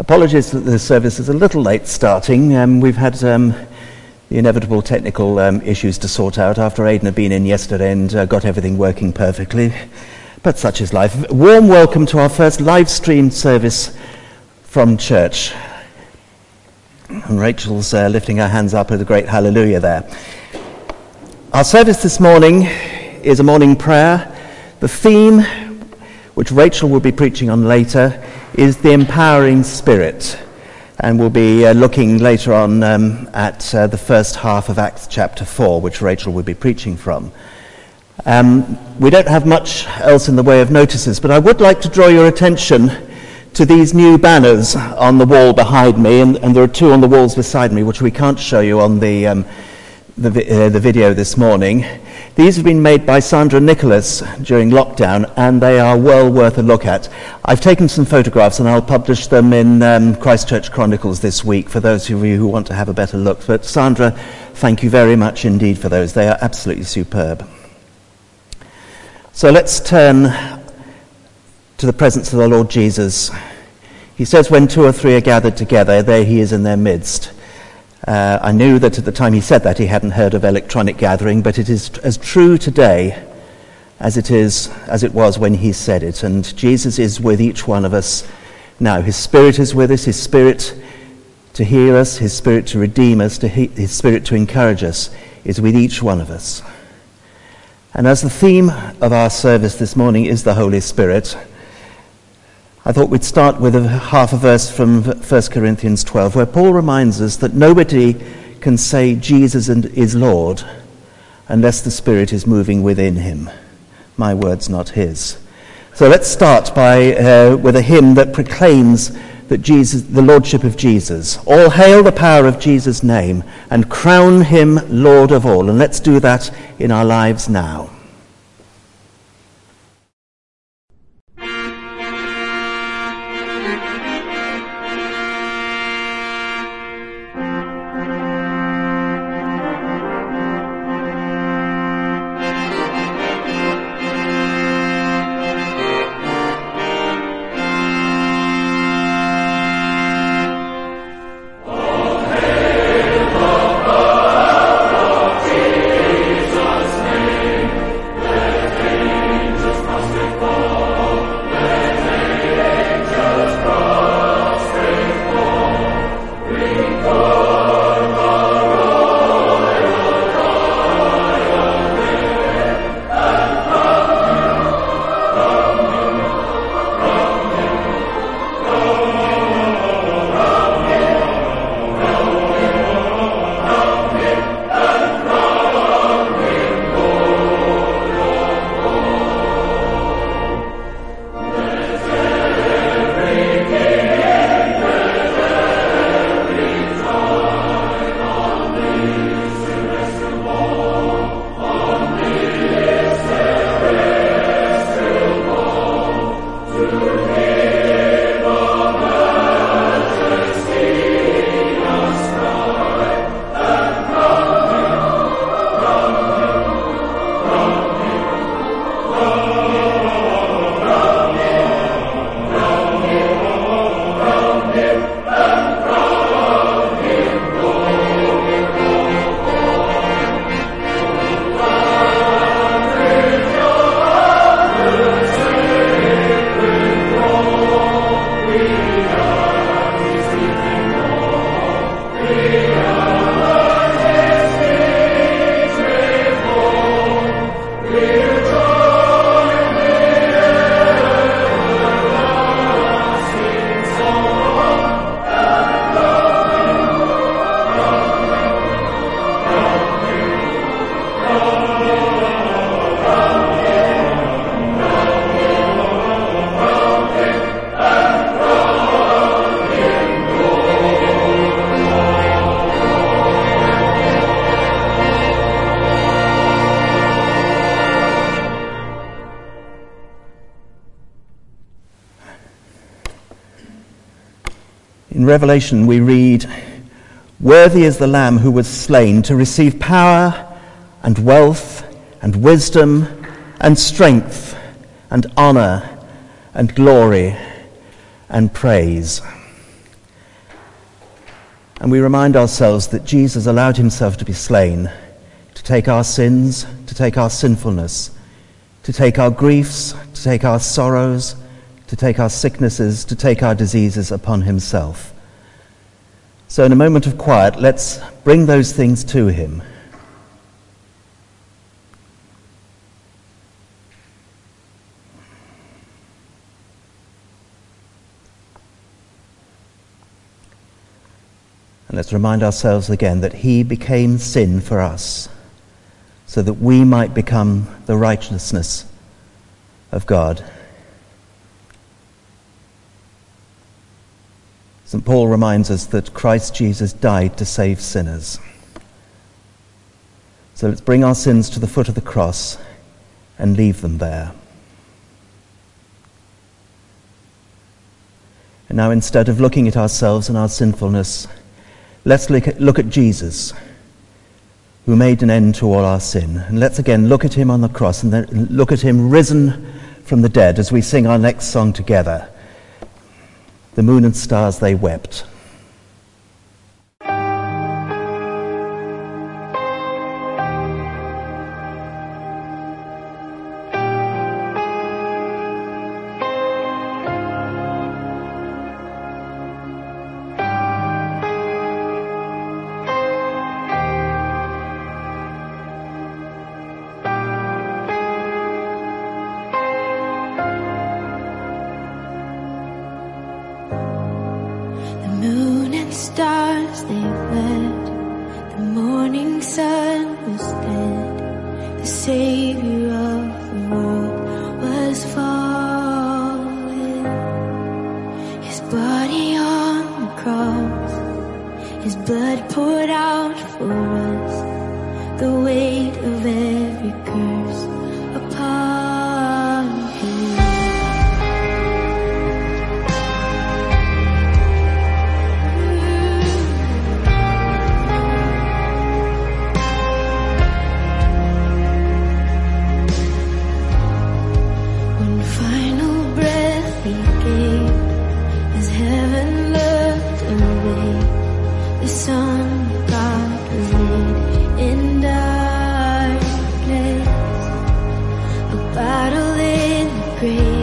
Apologies that the service is a little late starting. Um, we've had um, the inevitable technical um, issues to sort out after Aidan had been in yesterday and uh, got everything working perfectly. But such is life. Warm welcome to our first live stream service from church. And Rachel's uh, lifting her hands up with a great hallelujah there. Our service this morning is a morning prayer. The theme, which Rachel will be preaching on later, is the empowering spirit. And we'll be uh, looking later on um, at uh, the first half of Acts chapter 4, which Rachel will be preaching from. Um, we don't have much else in the way of notices, but I would like to draw your attention to these new banners on the wall behind me, and, and there are two on the walls beside me, which we can't show you on the um, the, uh, the video this morning. These have been made by Sandra Nicholas during lockdown, and they are well worth a look at. I've taken some photographs, and I'll publish them in um, Christchurch Chronicles this week for those of you who want to have a better look. But Sandra, thank you very much indeed for those. They are absolutely superb. So let's turn to the presence of the Lord Jesus. He says, When two or three are gathered together, there he is in their midst. Uh, I knew that at the time he said that he hadn't heard of electronic gathering, but it is as true today as it is as it was when he said it. And Jesus is with each one of us now. His Spirit is with us. His Spirit to hear us, His Spirit to redeem us, to he- His Spirit to encourage us is with each one of us. And as the theme of our service this morning is the Holy Spirit, I thought we'd start with a half a verse from 1 Corinthians 12, where Paul reminds us that nobody can say Jesus is Lord unless the Spirit is moving within him. My words, not his. So let's start by, uh, with a hymn that proclaims that Jesus, the Lordship of Jesus. All hail the power of Jesus' name and crown him Lord of all. And let's do that in our lives now. Revelation, we read, Worthy is the Lamb who was slain to receive power and wealth and wisdom and strength and honor and glory and praise. And we remind ourselves that Jesus allowed himself to be slain to take our sins, to take our sinfulness, to take our griefs, to take our sorrows, to take our sicknesses, to take our diseases upon himself. So, in a moment of quiet, let's bring those things to him. And let's remind ourselves again that he became sin for us so that we might become the righteousness of God. St. Paul reminds us that Christ Jesus died to save sinners. So let's bring our sins to the foot of the cross and leave them there. And now, instead of looking at ourselves and our sinfulness, let's look at, look at Jesus who made an end to all our sin. And let's again look at him on the cross and then look at him risen from the dead as we sing our next song together. The moon and stars, they wept. 对。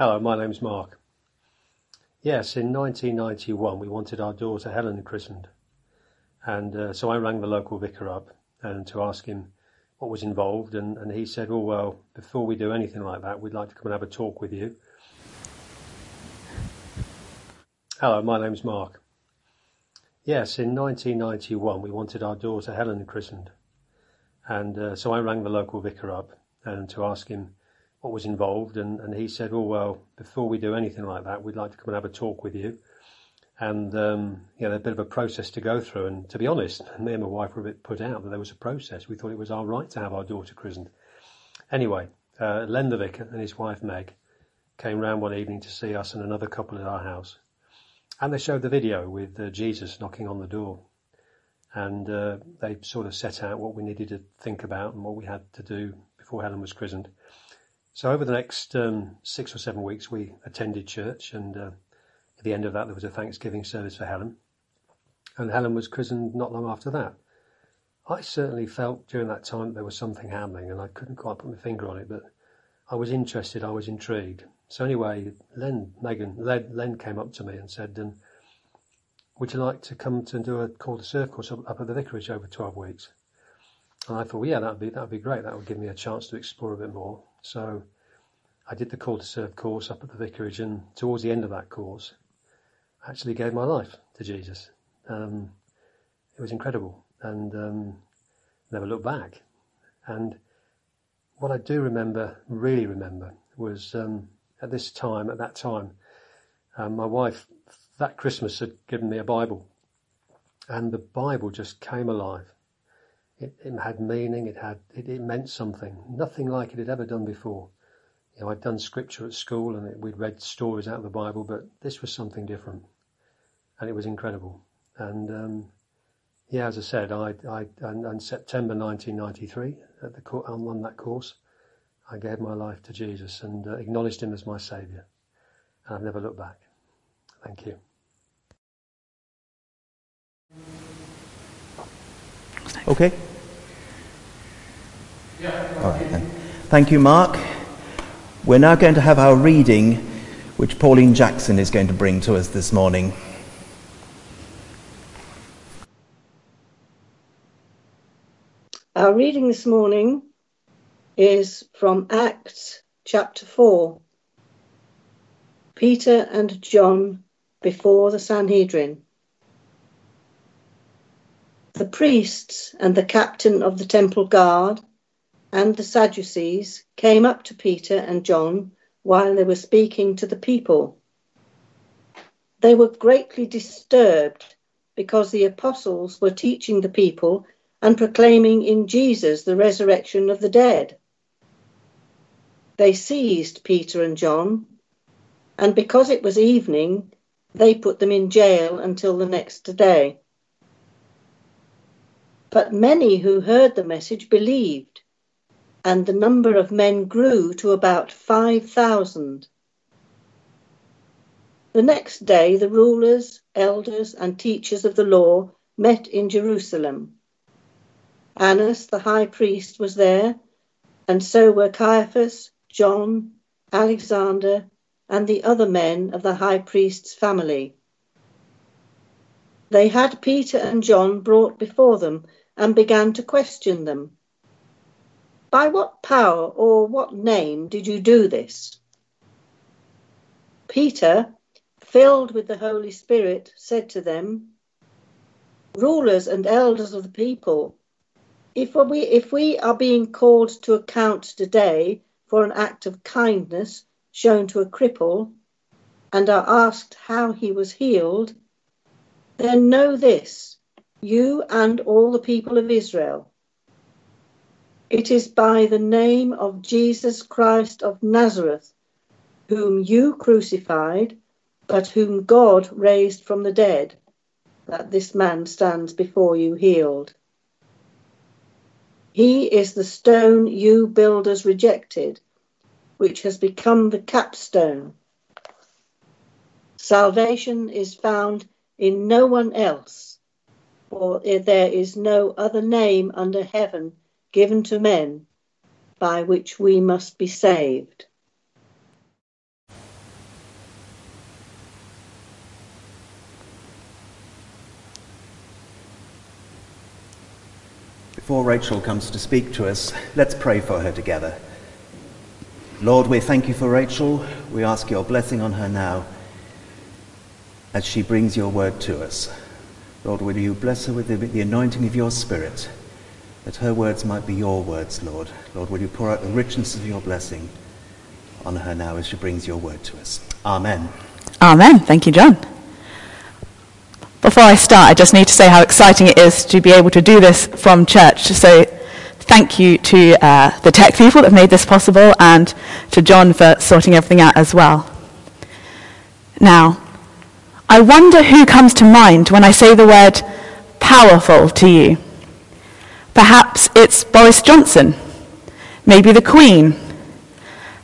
Hello, my name's Mark. Yes, in 1991 we wanted our daughter Helen christened. And uh, so I rang the local vicar up and to ask him what was involved and, and he said, oh well, before we do anything like that, we'd like to come and have a talk with you. Hello, my name's Mark. Yes, in 1991 we wanted our daughter Helen christened. And uh, so I rang the local vicar up and to ask him what was involved and, and he said, oh well, before we do anything like that, we'd like to come and have a talk with you. And, um, you know, a bit of a process to go through. And to be honest, me and my wife were a bit put out that there was a process. We thought it was our right to have our daughter christened. Anyway, uh, Len the vicar and his wife Meg came round one evening to see us and another couple at our house. And they showed the video with uh, Jesus knocking on the door. And uh, they sort of set out what we needed to think about and what we had to do before Helen was christened. So over the next um, six or seven weeks, we attended church, and uh, at the end of that, there was a Thanksgiving service for Helen, and Helen was christened not long after that. I certainly felt during that time that there was something happening, and I couldn't quite put my finger on it, but I was interested, I was intrigued. So anyway, Len, Megan, Len, Len came up to me and said, um, "Would you like to come to do a call to serve course up, up at the vicarage over 12 weeks?" And I thought, well, yeah, that'd be that'd be great. That would give me a chance to explore a bit more. So I did the call to serve course up at the vicarage, and towards the end of that course, I actually gave my life to Jesus. Um, it was incredible, and um, never looked back. And what I do remember, really remember, was um, at this time, at that time, um, my wife that Christmas had given me a Bible, and the Bible just came alive. It, it had meaning. It had it, it meant something. Nothing like it had ever done before. You know, I'd done scripture at school and it, we'd read stories out of the Bible, but this was something different, and it was incredible. And um, yeah, as I said, I, I on, on September 1993 at the on that course, I gave my life to Jesus and uh, acknowledged Him as my Saviour, and I've never looked back. Thank you. Okay? All right then. Thank you, Mark. We're now going to have our reading, which Pauline Jackson is going to bring to us this morning. Our reading this morning is from Acts chapter 4. Peter and John before the Sanhedrin. The priests and the captain of the temple guard and the Sadducees came up to Peter and John while they were speaking to the people. They were greatly disturbed because the apostles were teaching the people and proclaiming in Jesus the resurrection of the dead. They seized Peter and John, and because it was evening, they put them in jail until the next day. But many who heard the message believed, and the number of men grew to about 5,000. The next day, the rulers, elders, and teachers of the law met in Jerusalem. Annas the high priest was there, and so were Caiaphas, John, Alexander, and the other men of the high priest's family. They had Peter and John brought before them and began to question them. By what power or what name did you do this? Peter, filled with the Holy Spirit, said to them, Rulers and elders of the people, if we, if we are being called to account today for an act of kindness shown to a cripple and are asked how he was healed, then know this, you and all the people of Israel. It is by the name of Jesus Christ of Nazareth, whom you crucified, but whom God raised from the dead, that this man stands before you healed. He is the stone you builders rejected, which has become the capstone. Salvation is found in no one else, for there is no other name under heaven given to men by which we must be saved. Before Rachel comes to speak to us, let's pray for her together. Lord, we thank you for Rachel. We ask your blessing on her now as she brings your word to us. Lord, will you bless her with the, the anointing of your spirit, that her words might be your words, Lord. Lord, will you pour out the richness of your blessing on her now as she brings your word to us. Amen. Amen. Thank you, John. Before I start, I just need to say how exciting it is to be able to do this from church. So thank you to uh, the tech people that made this possible and to John for sorting everything out as well. Now, I wonder who comes to mind when I say the word powerful to you. Perhaps it's Boris Johnson, maybe the Queen,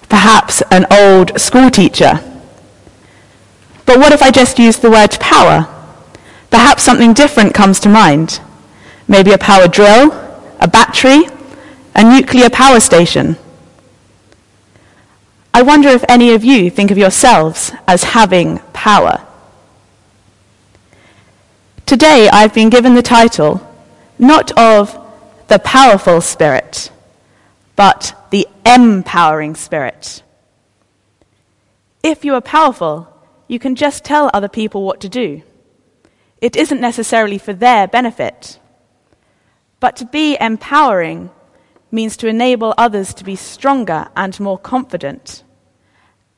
perhaps an old school teacher. But what if I just use the word power? Perhaps something different comes to mind. Maybe a power drill, a battery, a nuclear power station. I wonder if any of you think of yourselves as having power. Today I've been given the title not of the powerful spirit, but the empowering spirit. If you are powerful, you can just tell other people what to do. It isn't necessarily for their benefit. But to be empowering means to enable others to be stronger and more confident.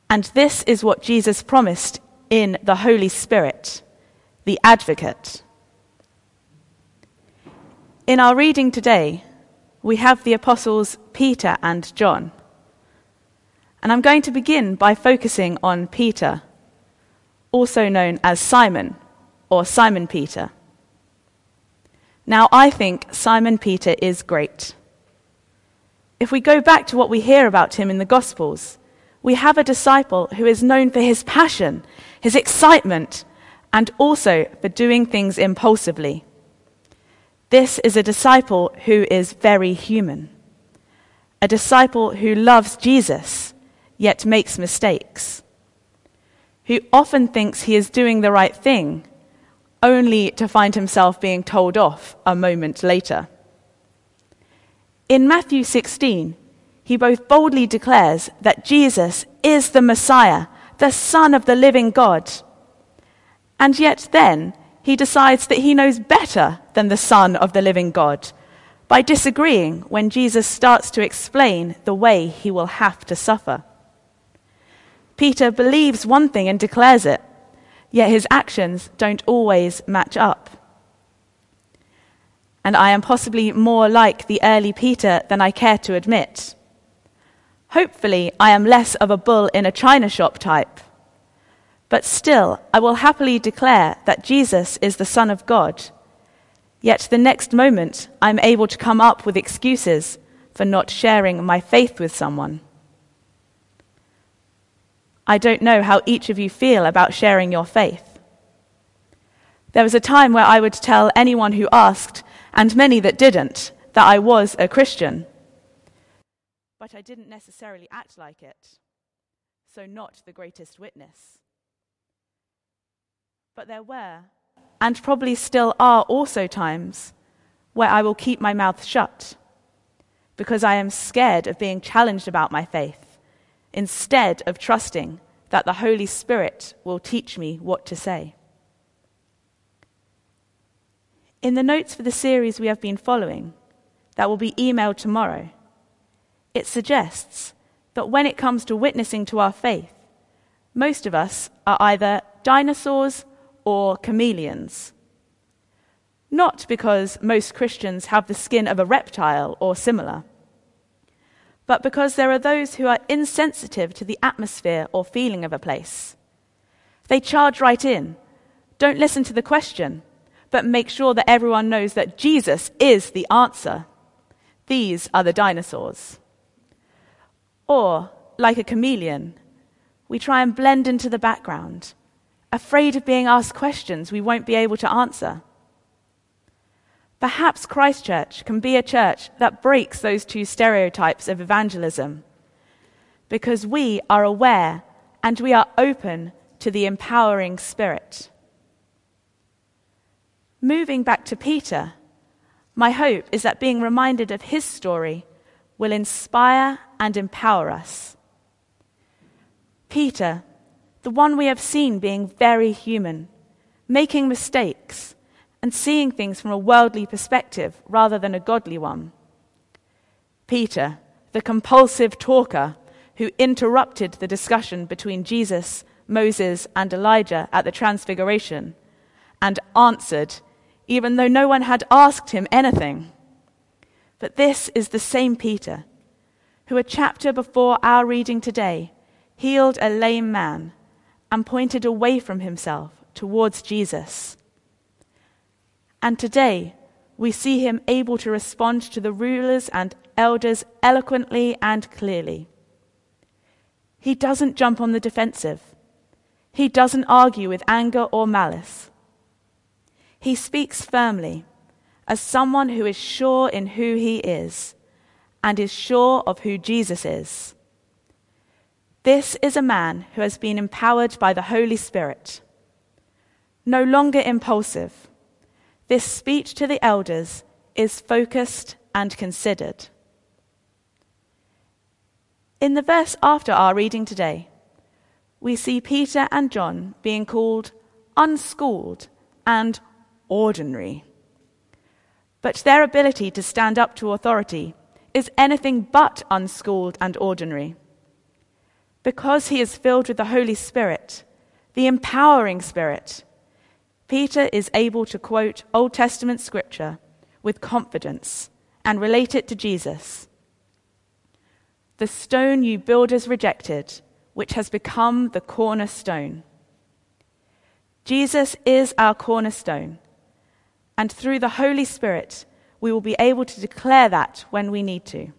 And this is what Jesus promised in the Holy Spirit, the advocate. In our reading today, we have the apostles Peter and John. And I'm going to begin by focusing on Peter, also known as Simon or Simon Peter. Now, I think Simon Peter is great. If we go back to what we hear about him in the Gospels, we have a disciple who is known for his passion, his excitement, and also for doing things impulsively. This is a disciple who is very human, a disciple who loves Jesus, yet makes mistakes, who often thinks he is doing the right thing, only to find himself being told off a moment later. In Matthew 16, he both boldly declares that Jesus is the Messiah, the Son of the living God. And yet then he decides that he knows better than the Son of the living God by disagreeing when Jesus starts to explain the way he will have to suffer. Peter believes one thing and declares it, yet his actions don't always match up. And I am possibly more like the early Peter than I care to admit. Hopefully, I am less of a bull in a china shop type. But still, I will happily declare that Jesus is the Son of God. Yet the next moment, I'm able to come up with excuses for not sharing my faith with someone. I don't know how each of you feel about sharing your faith. There was a time where I would tell anyone who asked, and many that didn't, that I was a Christian. But I didn't necessarily act like it, so not the greatest witness. But there were, and probably still are also times, where I will keep my mouth shut because I am scared of being challenged about my faith instead of trusting that the Holy Spirit will teach me what to say. In the notes for the series we have been following, that will be emailed tomorrow, it suggests that when it comes to witnessing to our faith, most of us are either dinosaurs or chameleons. Not because most Christians have the skin of a reptile or similar, but because there are those who are insensitive to the atmosphere or feeling of a place. They charge right in, don't listen to the question, but make sure that everyone knows that Jesus is the answer. These are the dinosaurs. Or, like a chameleon, we try and blend into the background, afraid of being asked questions we won't be able to answer. Perhaps Christchurch can be a church that breaks those two stereotypes of evangelism because we are aware and we are open to the empowering spirit. Moving back to Peter, my hope is that being reminded of his story will inspire and empower us. Peter, the one we have seen being very human, making mistakes, and seeing things from a worldly perspective rather than a godly one. Peter, the compulsive talker who interrupted the discussion between Jesus, Moses, and Elijah at the Transfiguration and answered, even though no one had asked him anything. But this is the same Peter who, a chapter before our reading today, healed a lame man and pointed away from himself towards Jesus. And today, we see him able to respond to the rulers and elders eloquently and clearly. He doesn't jump on the defensive. He doesn't argue with anger or malice. He speaks firmly as someone who is sure in who he is and is sure of who Jesus is. This is a man who has been empowered by the Holy Spirit. No longer impulsive, this speech to the elders is focused and considered. In the verse after our reading today, we see Peter and John being called unschooled and ordinary. But their ability to stand up to authority is anything but unschooled and ordinary. Because he is filled with the Holy Spirit, the empowering Spirit, Peter is able to quote Old Testament scripture with confidence and relate it to Jesus. The stone you builders rejected, which has become the cornerstone. Jesus is our cornerstone, and through the Holy Spirit, we will be able to declare that when we need to.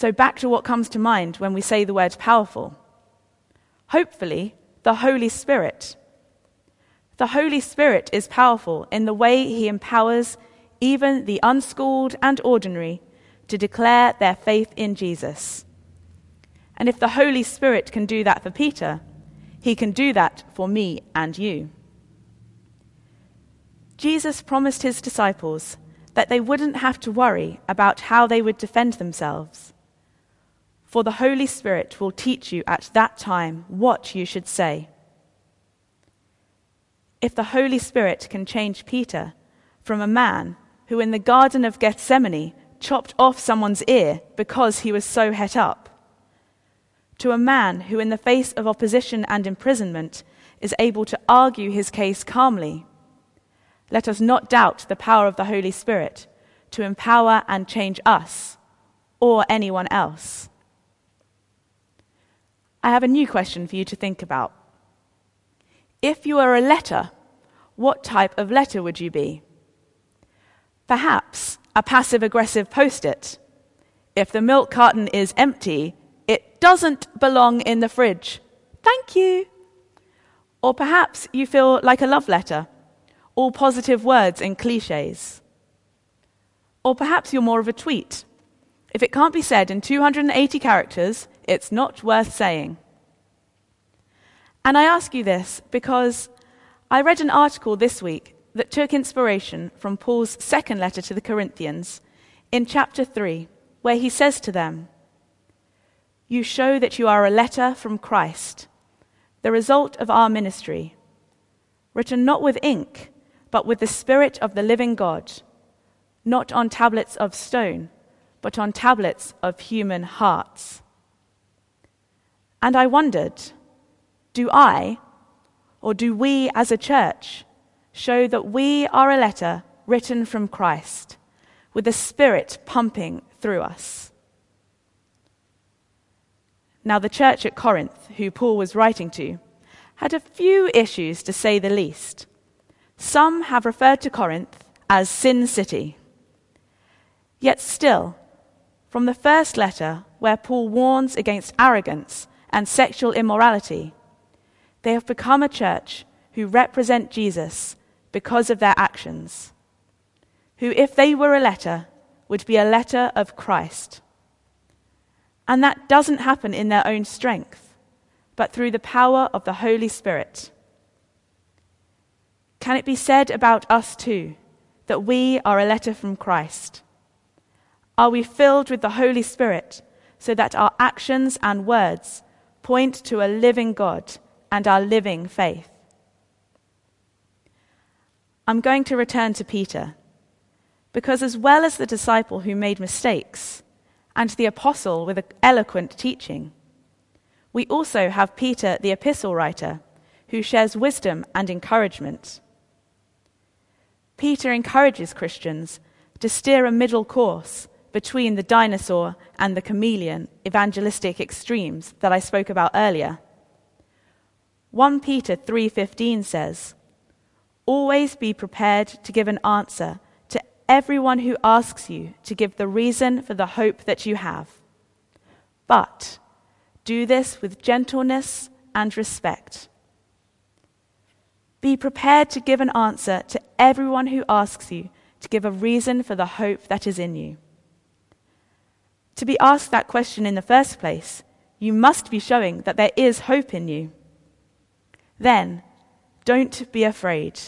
So, back to what comes to mind when we say the word powerful. Hopefully, the Holy Spirit. The Holy Spirit is powerful in the way he empowers even the unschooled and ordinary to declare their faith in Jesus. And if the Holy Spirit can do that for Peter, he can do that for me and you. Jesus promised his disciples that they wouldn't have to worry about how they would defend themselves. For the Holy Spirit will teach you at that time what you should say. If the Holy Spirit can change Peter from a man who in the Garden of Gethsemane chopped off someone's ear because he was so het up, to a man who, in the face of opposition and imprisonment, is able to argue his case calmly, let us not doubt the power of the Holy Spirit to empower and change us or anyone else. I have a new question for you to think about. If you were a letter, what type of letter would you be? Perhaps a passive aggressive post it. If the milk carton is empty, it doesn't belong in the fridge. Thank you. Or perhaps you feel like a love letter, all positive words and cliches. Or perhaps you're more of a tweet. If it can't be said in 280 characters, it's not worth saying. And I ask you this because I read an article this week that took inspiration from Paul's second letter to the Corinthians in chapter 3, where he says to them, You show that you are a letter from Christ, the result of our ministry, written not with ink, but with the Spirit of the living God, not on tablets of stone, but on tablets of human hearts. And I wondered, do I, or do we as a church, show that we are a letter written from Christ, with the Spirit pumping through us? Now, the church at Corinth, who Paul was writing to, had a few issues to say the least. Some have referred to Corinth as Sin City. Yet still, from the first letter, where Paul warns against arrogance and sexual immorality, they have become a church who represent Jesus because of their actions, who, if they were a letter, would be a letter of Christ. And that doesn't happen in their own strength, but through the power of the Holy Spirit. Can it be said about us too that we are a letter from Christ? Are we filled with the Holy Spirit so that our actions and words point to a living God and our living faith? I'm going to return to Peter because, as well as the disciple who made mistakes and the apostle with eloquent teaching, we also have Peter, the epistle writer, who shares wisdom and encouragement. Peter encourages Christians to steer a middle course between the dinosaur and the chameleon evangelistic extremes that I spoke about earlier. 1 Peter 3:15 says, "Always be prepared to give an answer to everyone who asks you to give the reason for the hope that you have. But do this with gentleness and respect." Be prepared to give an answer to everyone who asks you to give a reason for the hope that is in you. To be asked that question in the first place, you must be showing that there is hope in you. Then, don't be afraid.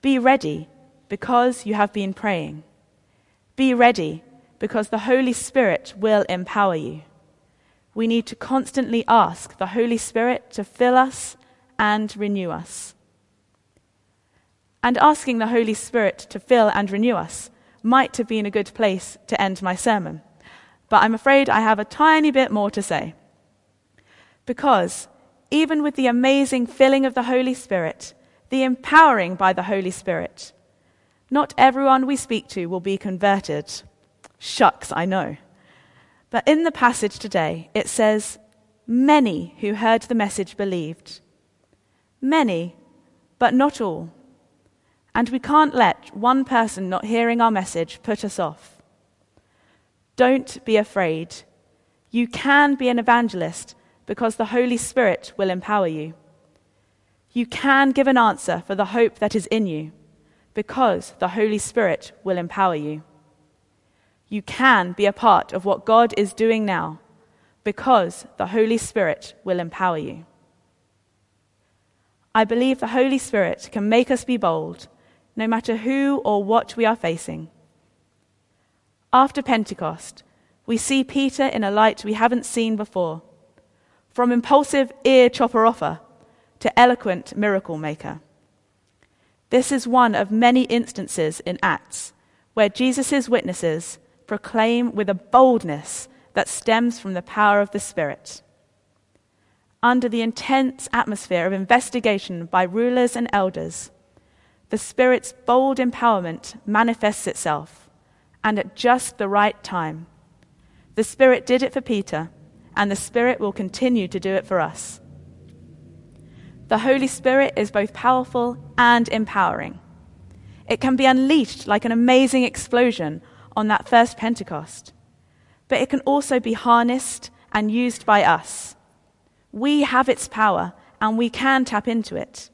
Be ready because you have been praying. Be ready because the Holy Spirit will empower you. We need to constantly ask the Holy Spirit to fill us and renew us and asking the Holy Spirit to fill and renew us might have been a good place to end my sermon. But I'm afraid I have a tiny bit more to say. Because even with the amazing filling of the Holy Spirit, the empowering by the Holy Spirit, Not everyone we speak to will be converted. Shucks, I know. But in the passage today, it says, Many who heard the message believed. Many, but not all. And we can't let one person not hearing our message put us off. Don't be afraid. You can be an evangelist because the Holy Spirit will empower you. You can give an answer for the hope that is in you because the Holy Spirit will empower you. You can be a part of what God is doing now because the Holy Spirit will empower you. I believe the Holy Spirit can make us be bold no matter who or what we are facing. After Pentecost, we see Peter in a light we haven't seen before. From impulsive ear chopper offer to eloquent miracle maker. This is one of many instances in Acts where Jesus' witnesses proclaim with a boldness that stems from the power of the Spirit. Under the intense atmosphere of investigation by rulers and elders, the Spirit's bold empowerment manifests itself, and at just the right time. The Spirit did it for Peter, and the Spirit will continue to do it for us. The Holy Spirit is both powerful and empowering. It can be unleashed like an amazing explosion on that first Pentecost, but it can also be harnessed and used by us. We have its power, and we can tap into it.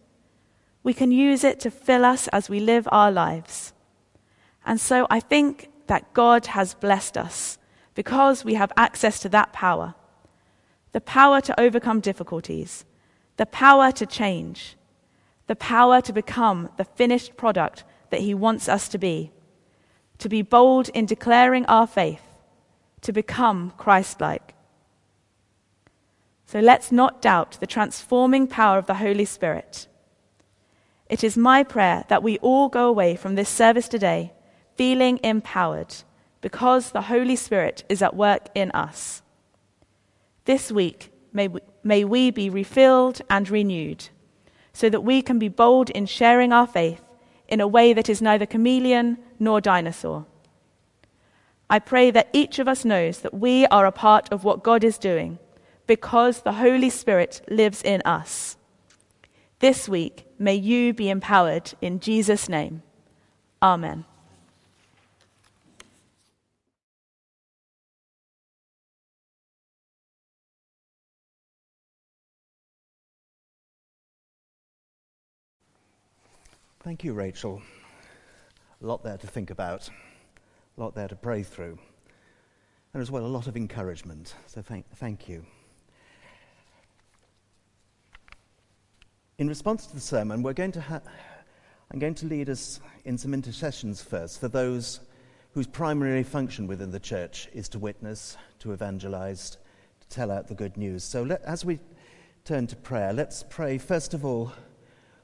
We can use it to fill us as we live our lives. And so I think that God has blessed us because we have access to that power the power to overcome difficulties, the power to change, the power to become the finished product that He wants us to be, to be bold in declaring our faith, to become Christ like. So let's not doubt the transforming power of the Holy Spirit. It is my prayer that we all go away from this service today feeling empowered because the Holy Spirit is at work in us. This week, may we, may we be refilled and renewed so that we can be bold in sharing our faith in a way that is neither chameleon nor dinosaur. I pray that each of us knows that we are a part of what God is doing because the Holy Spirit lives in us. This week, may you be empowered in Jesus' name. Amen. Thank you, Rachel. A lot there to think about, a lot there to pray through, and as well a lot of encouragement. So thank, thank you. In response to the sermon, we're going to ha- I'm going to lead us in some intercessions first for those whose primary function within the church is to witness, to evangelize, to tell out the good news. So let, as we turn to prayer, let's pray first of all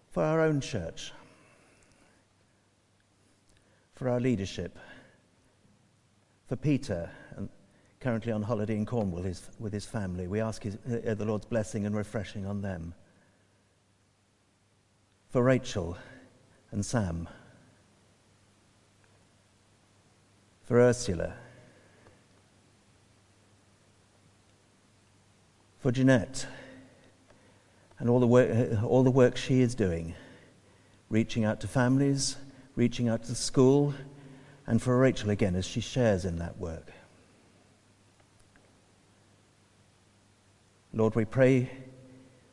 for our own church, for our leadership, for Peter, currently on holiday in Cornwall his, with his family. We ask his, uh, the Lord's blessing and refreshing on them. For Rachel and Sam. For Ursula. For Jeanette and all the, work, uh, all the work she is doing, reaching out to families, reaching out to school, and for Rachel again as she shares in that work. Lord, we pray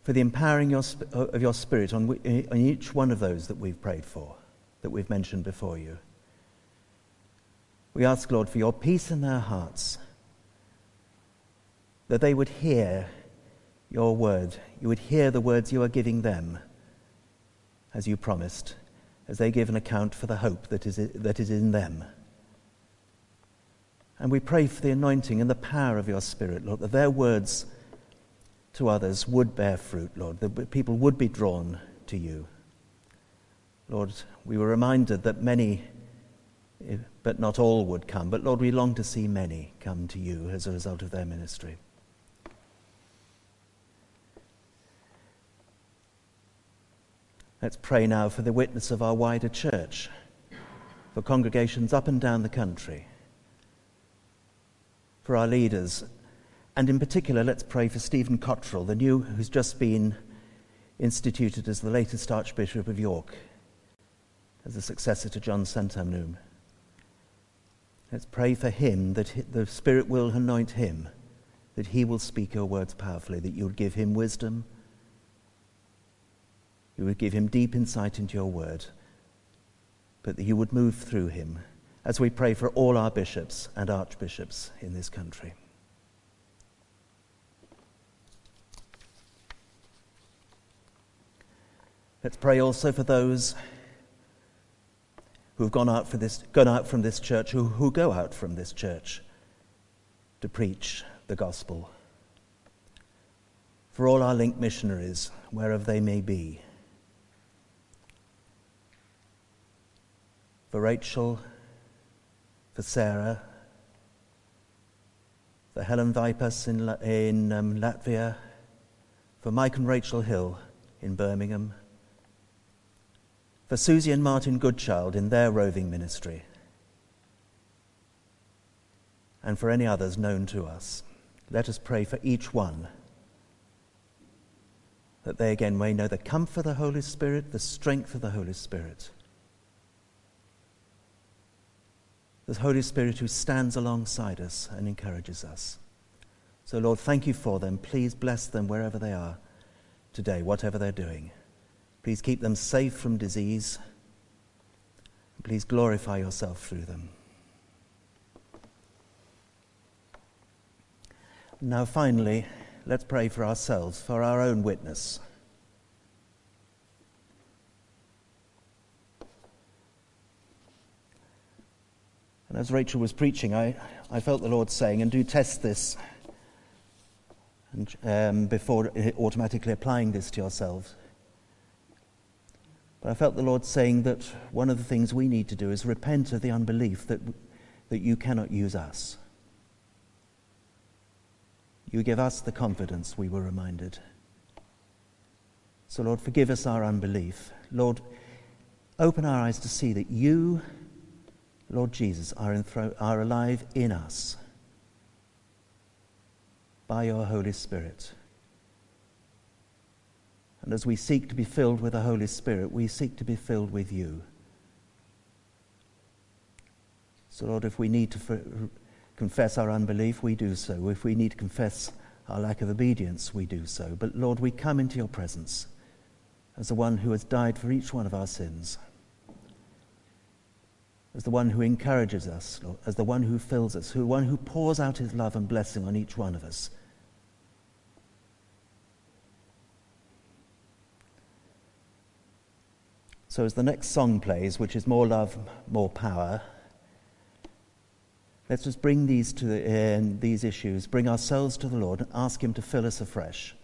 for the empowering of your Spirit on each one of those that we've prayed for, that we've mentioned before you. We ask, Lord, for your peace in their hearts, that they would hear your word, you would hear the words you are giving them, as you promised, as they give an account for the hope that is, that is in them. And we pray for the anointing and the power of your Spirit, Lord, that their words to others would bear fruit, Lord, that people would be drawn to you. Lord, we were reminded that many, eh, but not all, would come. But Lord, we long to see many come to you as a result of their ministry. Let's pray now for the witness of our wider church, for congregations up and down the country, for our leaders, and in particular, let's pray for Stephen Cottrell, the new, who's just been instituted as the latest Archbishop of York, as a successor to John Sentamu. Let's pray for him that the Spirit will anoint him, that he will speak your words powerfully, that you would give him wisdom, you would give him deep insight into your word, but that you would move through him as we pray for all our bishops and archbishops in this country. Let's pray also for those who have gone out, for this, gone out from this church, who, who go out from this church to preach the gospel. For all our linked missionaries, wherever they may be. For Rachel, for Sarah, for Helen Vipas in, in um, Latvia, for Mike and Rachel Hill in Birmingham, for Susie and Martin Goodchild in their roving ministry, and for any others known to us. Let us pray for each one that they again may know the comfort of the Holy Spirit, the strength of the Holy Spirit. The Holy Spirit who stands alongside us and encourages us. So, Lord, thank you for them. Please bless them wherever they are today, whatever they're doing. Please keep them safe from disease. Please glorify yourself through them. Now, finally, let's pray for ourselves, for our own witness. And as Rachel was preaching, I, I felt the Lord saying, and do test this and, um, before automatically applying this to yourselves. But I felt the Lord saying that one of the things we need to do is repent of the unbelief that, that you cannot use us. You give us the confidence, we were reminded. So, Lord, forgive us our unbelief. Lord, open our eyes to see that you, Lord Jesus, are, enthro- are alive in us by your Holy Spirit. And as we seek to be filled with the Holy Spirit, we seek to be filled with you. So, Lord, if we need to for, confess our unbelief, we do so. If we need to confess our lack of obedience, we do so. But, Lord, we come into your presence as the one who has died for each one of our sins, as the one who encourages us, Lord, as the one who fills us, who one who pours out his love and blessing on each one of us. So, as the next song plays, which is More Love, More Power, let's just bring these, to the, uh, these issues, bring ourselves to the Lord, and ask Him to fill us afresh.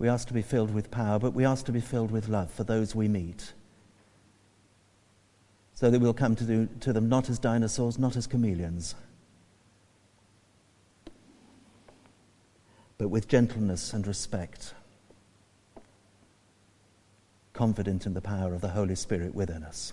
We ask to be filled with power, but we ask to be filled with love for those we meet. So that we'll come to, do, to them not as dinosaurs, not as chameleons, but with gentleness and respect confident in the power of the Holy Spirit within us.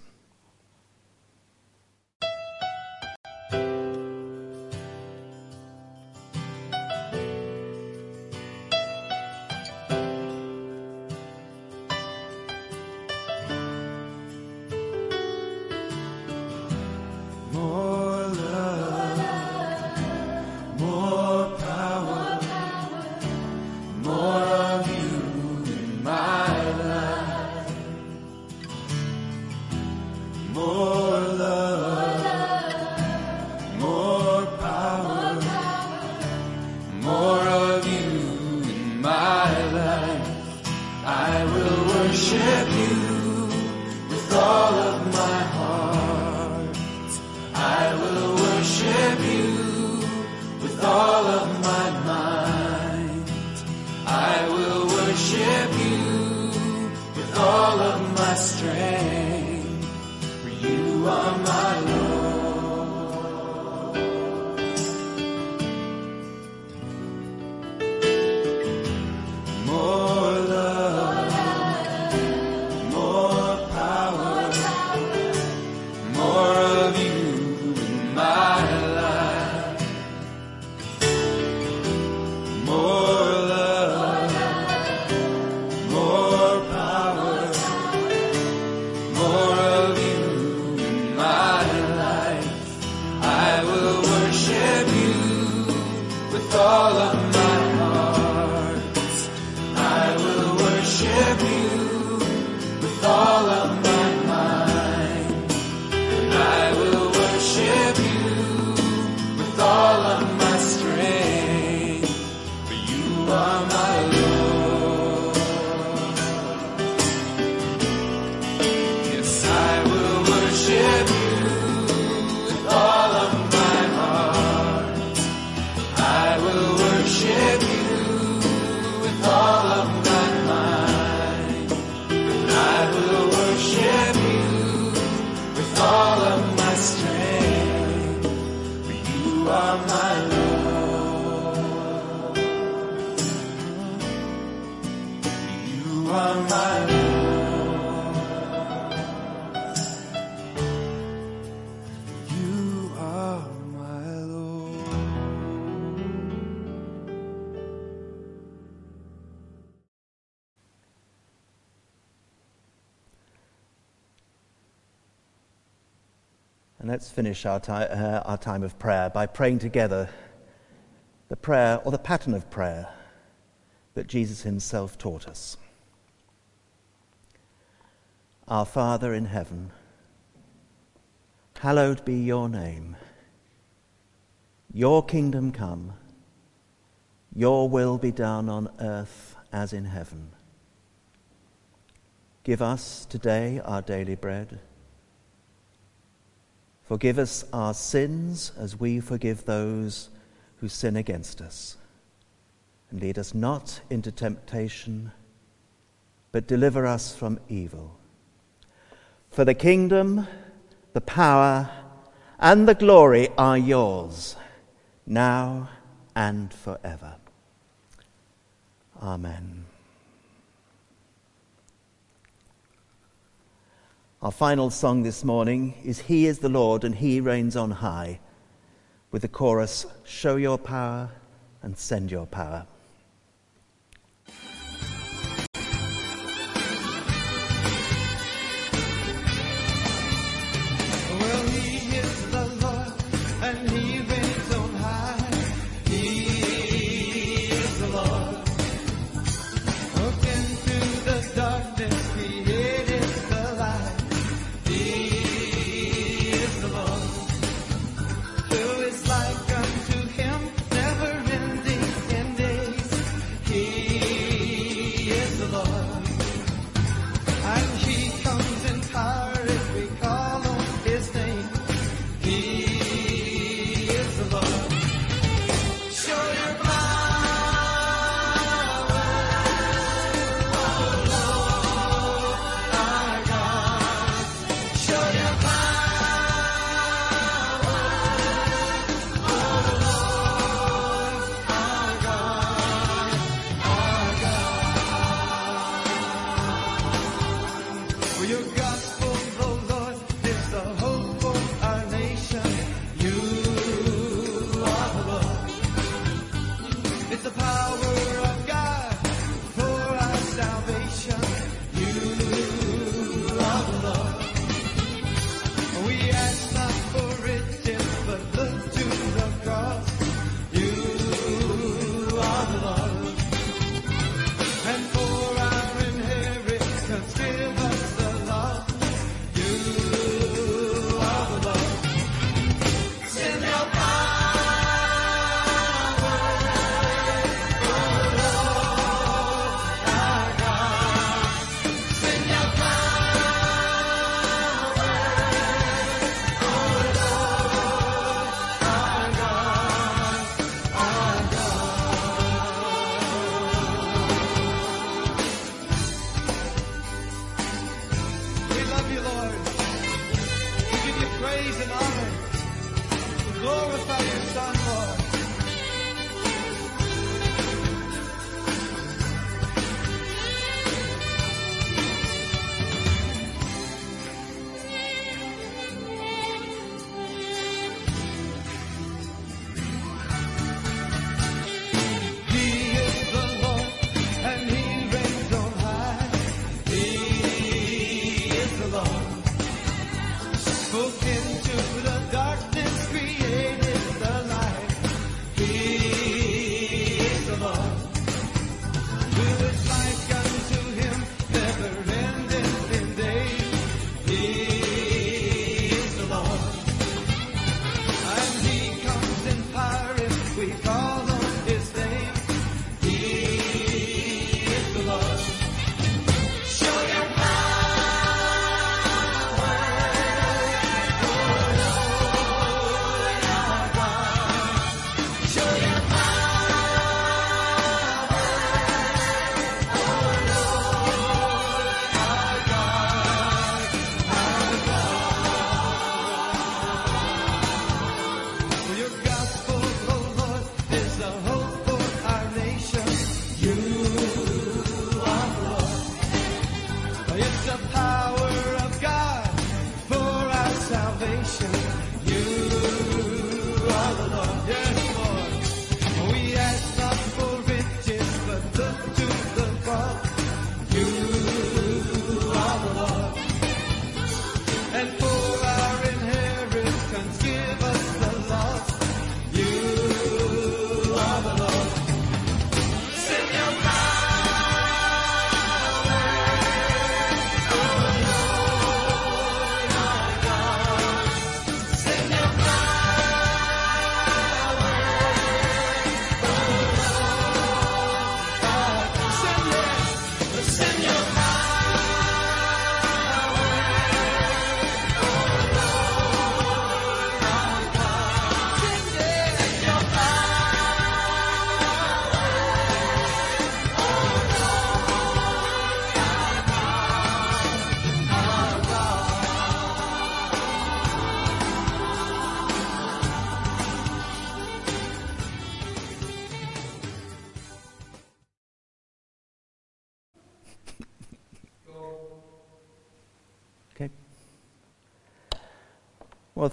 Let's finish our, ti- uh, our time of prayer by praying together the prayer or the pattern of prayer that Jesus himself taught us. Our Father in heaven, hallowed be your name. Your kingdom come, your will be done on earth as in heaven. Give us today our daily bread. Forgive us our sins as we forgive those who sin against us. And lead us not into temptation, but deliver us from evil. For the kingdom, the power, and the glory are yours, now and forever. Amen. Our final song this morning is He is the Lord and He reigns on high, with the chorus Show your power and send your power.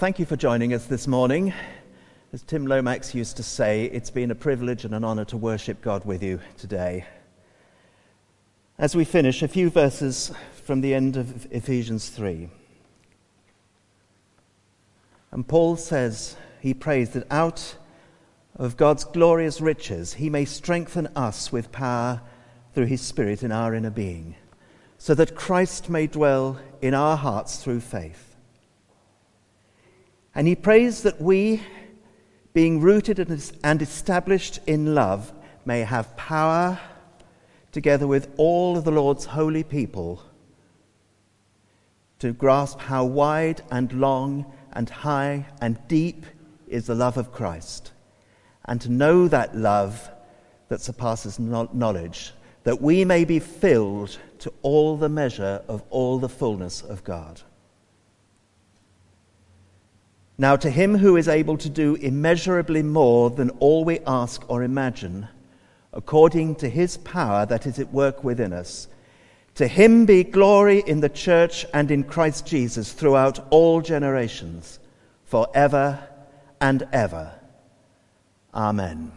Thank you for joining us this morning. As Tim Lomax used to say, it's been a privilege and an honor to worship God with you today. As we finish, a few verses from the end of Ephesians 3. And Paul says, he prays that out of God's glorious riches he may strengthen us with power through his Spirit in our inner being, so that Christ may dwell in our hearts through faith. And he prays that we, being rooted and established in love, may have power, together with all of the Lord's holy people, to grasp how wide and long and high and deep is the love of Christ, and to know that love that surpasses knowledge, that we may be filled to all the measure of all the fullness of God. Now, to him who is able to do immeasurably more than all we ask or imagine, according to his power that is at work within us, to him be glory in the church and in Christ Jesus throughout all generations, forever and ever. Amen.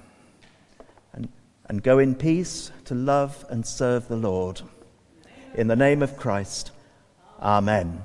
And, and go in peace to love and serve the Lord. In the name of Christ, Amen.